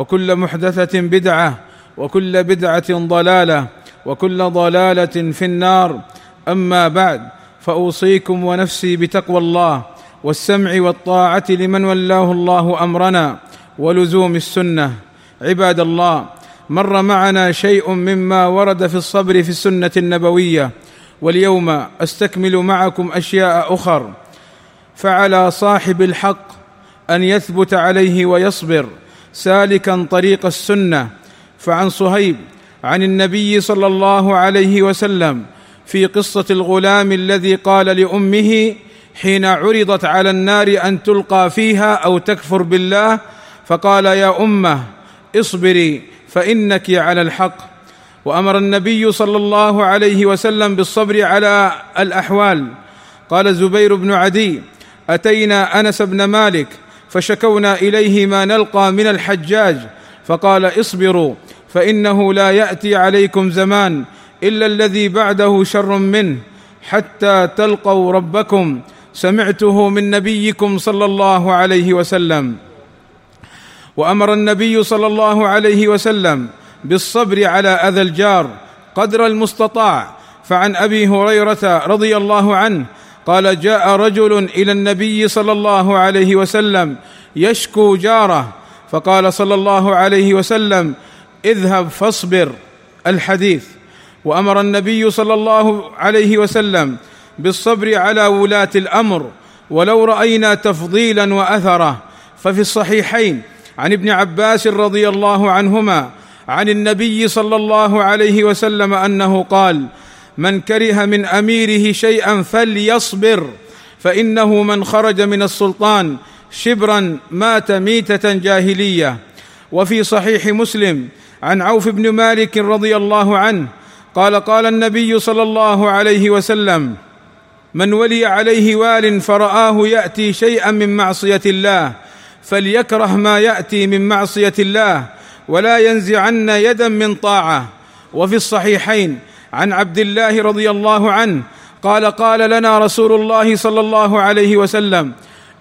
وكل محدثة بدعة وكل بدعة ضلالة وكل ضلالة في النار. أما بعد فأوصيكم ونفسي بتقوى الله والسمع والطاعة لمن ولاه الله أمرنا ولزوم السنة. عباد الله مر معنا شيء مما ورد في الصبر في السنة النبوية واليوم أستكمل معكم أشياء أخر. فعلى صاحب الحق أن يثبت عليه ويصبر. سالكا طريق السنة فعن صهيب عن النبي صلى الله عليه وسلم في قصة الغلام الذي قال لأمه حين عرضت على النار أن تلقى فيها أو تكفر بالله فقال يا أمة اصبري فإنك على الحق. وأمر النبي صلى الله عليه وسلم بالصبر على الأحوال. قال زبير بن عدي أتينا أنس بن مالك فشكونا إليه ما نلقى من الحجاج فقال اصبروا فإنه لا يأتي عليكم زمان إلا الذي بعده شر منه حتى تلقوا ربكم سمعته من نبيكم صلى الله عليه وسلم. وأمر النبي صلى الله عليه وسلم بالصبر على أذى الجار قدر المستطاع فعن أبي هريرة رضي الله عنه قال جاء رجل إلى النبي صلى الله عليه وسلم يشكو جاره فقال صلى الله عليه وسلم اذهب فاصبر الحديث. وأمر النبي صلى الله عليه وسلم بالصبر على ولاة الأمر ولو رأينا تفضيلا واثره ففي الصحيحين عن ابن عباس رضي الله عنهما عن النبي صلى الله عليه وسلم أنه قال من كره من أميره شيئا فليصبر فإنه من خرج من السلطان شبرا مات ميتة جاهلية. وفي صحيح مسلم عن عوف بن مالك رضي الله عنه قال قال النبي صلى الله عليه وسلم من ولي عليه وال فرآه يأتي شيئا من معصية الله فليكره ما يأتي من معصية الله ولا ينزعن يدا من طاعة وفي الصحيحين عن عبد الله رضي الله عنه قال قال لنا رسول الله صلى الله عليه وسلم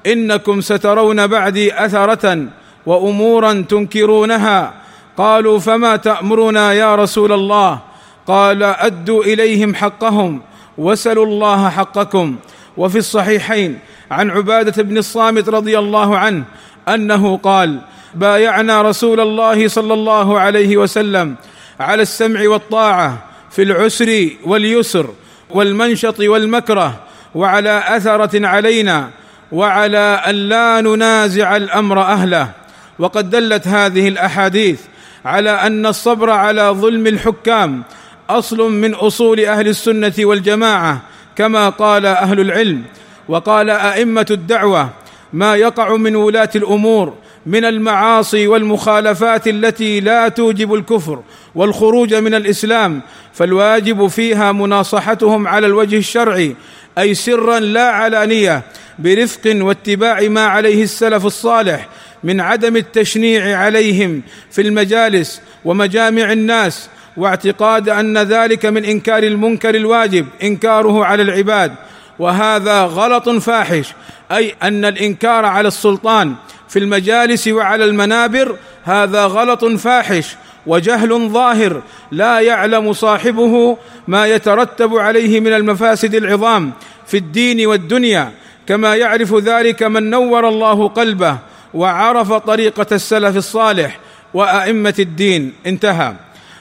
إنكم سترون بعدي أثرة وأمورا تنكرونها قالوا فما تأمرنا يا رسول الله قال أدوا إليهم حقهم وسلوا الله حقكم وفي الصحيحين عن عبادة بن الصامت رضي الله عنه أنه قال بايعنا رسول الله صلى الله عليه وسلم على السمع والطاعة في العسر واليسر والمنشط والمكره وعلى اثره علينا وعلى ان لا ننازع الامر اهله. وقد دلت هذه الاحاديث على ان الصبر على ظلم الحكام اصل من اصول أهل السنة والجماعه كما قال أهل العلم. وقال ائمه الدعوه ما يقع من ولاه الأمور من المعاصي والمخالفات التي لا توجب الكفر والخروج من الإسلام فالواجب فيها مناصحتهم على الوجه الشرعي أي سرا لا علانية برفق واتباع ما عليه السلف الصالح من عدم التشنيع عليهم في المجالس ومجامع الناس واعتقاد أن ذلك من إنكار المنكر الواجب إنكاره على العباد. وهذا غلط فاحش أي أن الإنكار على السلطان في المجالس وعلى المنابر هذا غلط فاحش وجهل ظاهر. لا يعلم صاحبه ما يترتب عليه من المفاسد العظام في الدين والدنيا. كما يعرف ذلك من نور الله قلبه وعرف طريقة السلف الصالح وأئمة الدين. انتهى.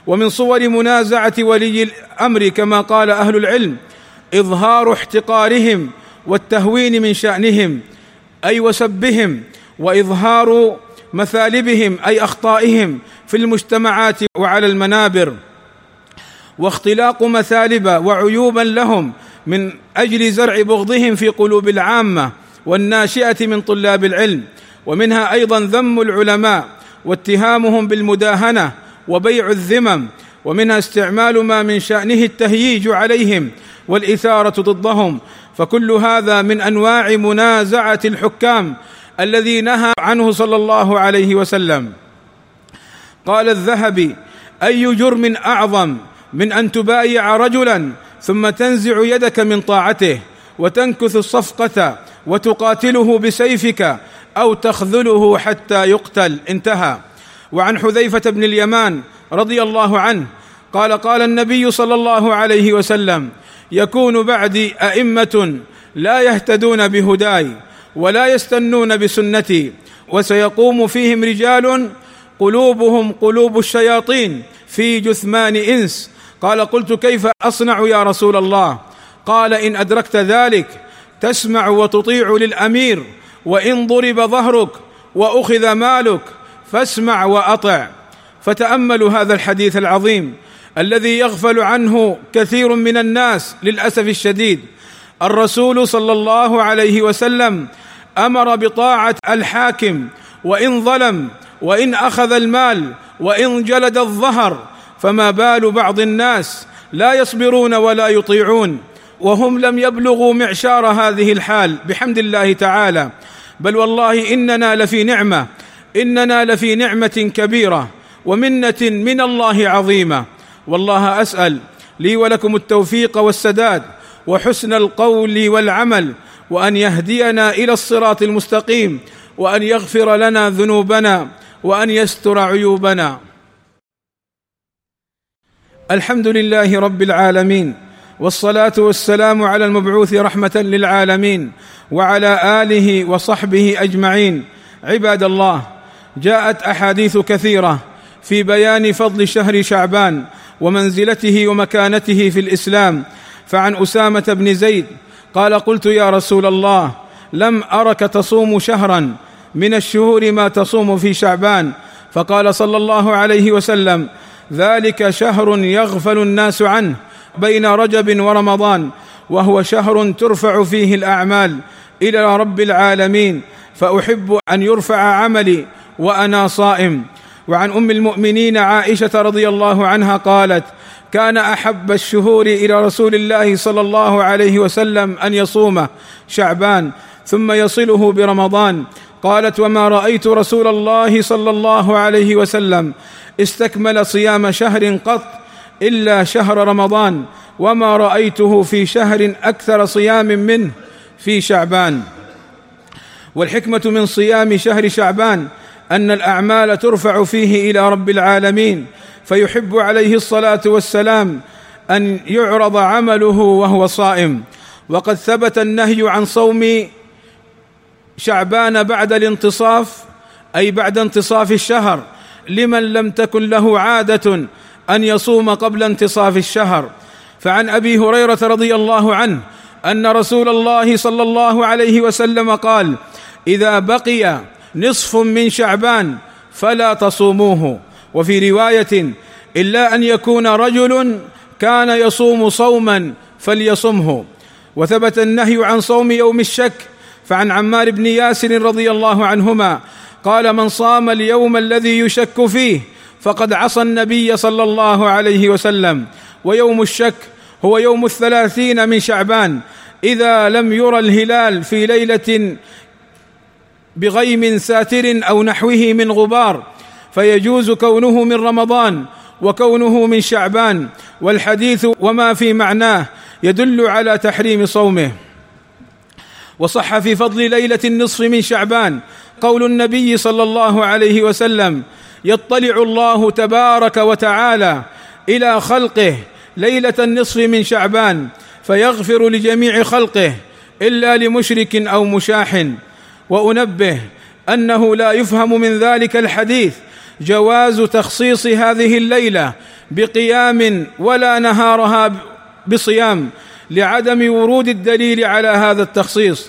ومن صور منازعة ولي الأمر كما قال أهل العلم إظهار احتقارهم والتهوين من شأنهم أي وسبهم وإظهار مثالبهم أي أخطائهم في المجتمعات وعلى المنابر. واختلاق مثالب وعيوبا لهم من أجل زرع بغضهم في قلوب العامة والناشئة من طلاب العلم. ومنها أيضا ذم العلماء واتهامهم بالمداهنة وبيع الذمم. ومنها استعمال ما من شأنه التهييج عليهم والإثارة ضدهم. فكل هذا من أنواع منازعة الحكام الذي نهى عنه صلى الله عليه وسلم. قال الذهبي أي جرم أعظم من أن تبايع رجلا ثم تنزع يدك من طاعته وتنكث الصفقة وتقاتله بسيفك أو تخذله حتى يقتل؟ انتهى. وعن حذيفة بن اليمان رضي الله عنه قال قال النبي صلى الله عليه وسلم يكون بعدي أئمة لا يهتدون بهداي ولا يستنون بسنتي وسيقوم فيهم رجال قلوبهم قلوب الشياطين في جثمان إنس. قال قلت كيف أصنع يا رسول الله؟ قال إن أدركت ذلك تسمع وتطيع للأمير وإن ضرب ظهرك وأخذ مالك فاسمع وأطع. فتأملوا هذا الحديث العظيم الذي يغفل عنه كثير من الناس للأسف الشديد. الرسول صلى الله عليه وسلم أمر بطاعة الحاكم وإن ظلم وإن أخذ المال وإن جلد الظهر فما بال بعض الناس لا يصبرون ولا يطيعون وهم لم يبلغوا معشار هذه الحال بحمد الله تعالى. بل والله إننا لفي نعمة إننا لفي نعمة كبيرة ومنة من الله عظيمة. والله أسأل لي ولكم التوفيق والسداد وحسن القول والعمل وأن يهدينا إلى الصراط المستقيم وأن يغفر لنا ذنوبنا وأن يستر عيوبنا. الحمد لله رب العالمين والصلاة والسلام على المبعوث رحمة للعالمين وعلى آله وصحبه أجمعين. عباد الله جاءت أحاديث كثيرة في بيان فضل شهر شعبان ومنزلته ومكانته في الإسلام فعن أسامة بن زيد قال قلت يا رسول الله لم أرك تصوم شهرا من الشهور ما تصوم في شعبان. فقال صلى الله عليه وسلم ذلك شهر يغفل الناس عنه بين رجب ورمضان وهو شهر ترفع فيه الأعمال إلى رب العالمين فأحب أن يرفع عملي وأنا صائم. وعن أم المؤمنين عائشة رضي الله عنها قالت كان أحب الشهور إلى رسول الله صلى الله عليه وسلم أن يصومه شعبان ثم يصله برمضان. قالت وما رأيت رسول الله صلى الله عليه وسلم استكمل صيام شهر قط إلا شهر رمضان وما رأيته في شهر أكثر صيام منه في شعبان. والحكمة من صيام شهر شعبان أن الأعمال ترفع فيه إلى رب العالمين. فيحب عليه الصلاة والسلام أن يعرض عمله وهو صائم. وقد ثبت النهي عن صوم شعبان بعد الانتصاف أي بعد انتصاف الشهر لمن لم تكن له عادة أن يصوم قبل انتصاف الشهر. فعن أبي هريرة رضي الله عنه أن رسول الله صلى الله عليه وسلم قال إذا بقي نصف من شعبان فلا تصوموه. وفي رواية إلا أن يكون رجل كان يصوم صوما فليصمه. وثبت النهي عن صوم يوم الشك فعن عمار بن ياسر رضي الله عنهما قال من صام اليوم الذي يشك فيه فقد عصى النبي صلى الله عليه وسلم ويوم الشك هو يوم الثلاثين من شعبان إذا لم يرى الهلال في ليلة بغيم ساتر أو نحوه من غبار فيجوز كونه من رمضان وكونه من شعبان والحديث وما في معناه يدل على تحريم صومه. وصح في فضل ليلة النصف من شعبان قول النبي صلى الله عليه وسلم يطلع الله تبارك وتعالى إلى خلقه ليلة النصف من شعبان فيغفر لجميع خلقه إلا لمشرك أو مشاح. وأنبه أنه لا يفهم من ذلك الحديث جواز تخصيص هذه الليلة بقيام ولا نهارها بصيام لعدم ورود الدليل على هذا التخصيص.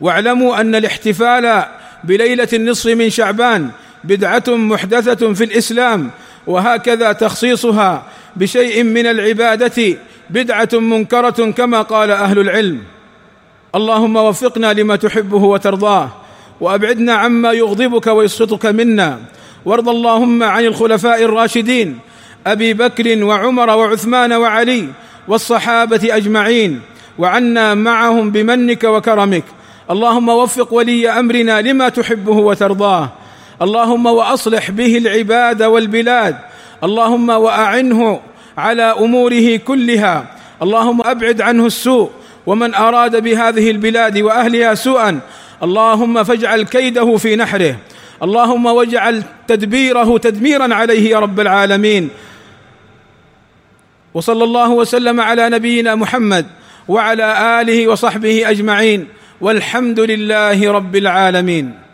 واعلموا أن الاحتفال بليلة النصف من شعبان بدعة محدثة في الإسلام وهكذا تخصيصها بشيء من العبادة بدعة منكرة كما قال أهل العلم. اللهم وفقنا لما تحبه وترضاه وأبعدنا عما يغضبك ويسخطك منا. وارض اللهم عن الخلفاء الراشدين أبي بكر وعمر وعثمان وعلي والصحابة أجمعين وعنا معهم بمنك وكرمك. اللهم وفق ولي أمرنا لما تحبه وترضاه. اللهم وأصلح به العباد والبلاد. اللهم وأعنه على أموره كلها. اللهم أبعد عنه السوء ومن أراد بهذه البلاد وأهلها سوءا. اللهم فاجعل كيده في نحره. اللهم واجعل تدبيره تدميرا عليه يا رب العالمين. وصلى الله وسلم على نبينا محمد وعلى آله وصحبه أجمعين. والحمد لله رب العالمين.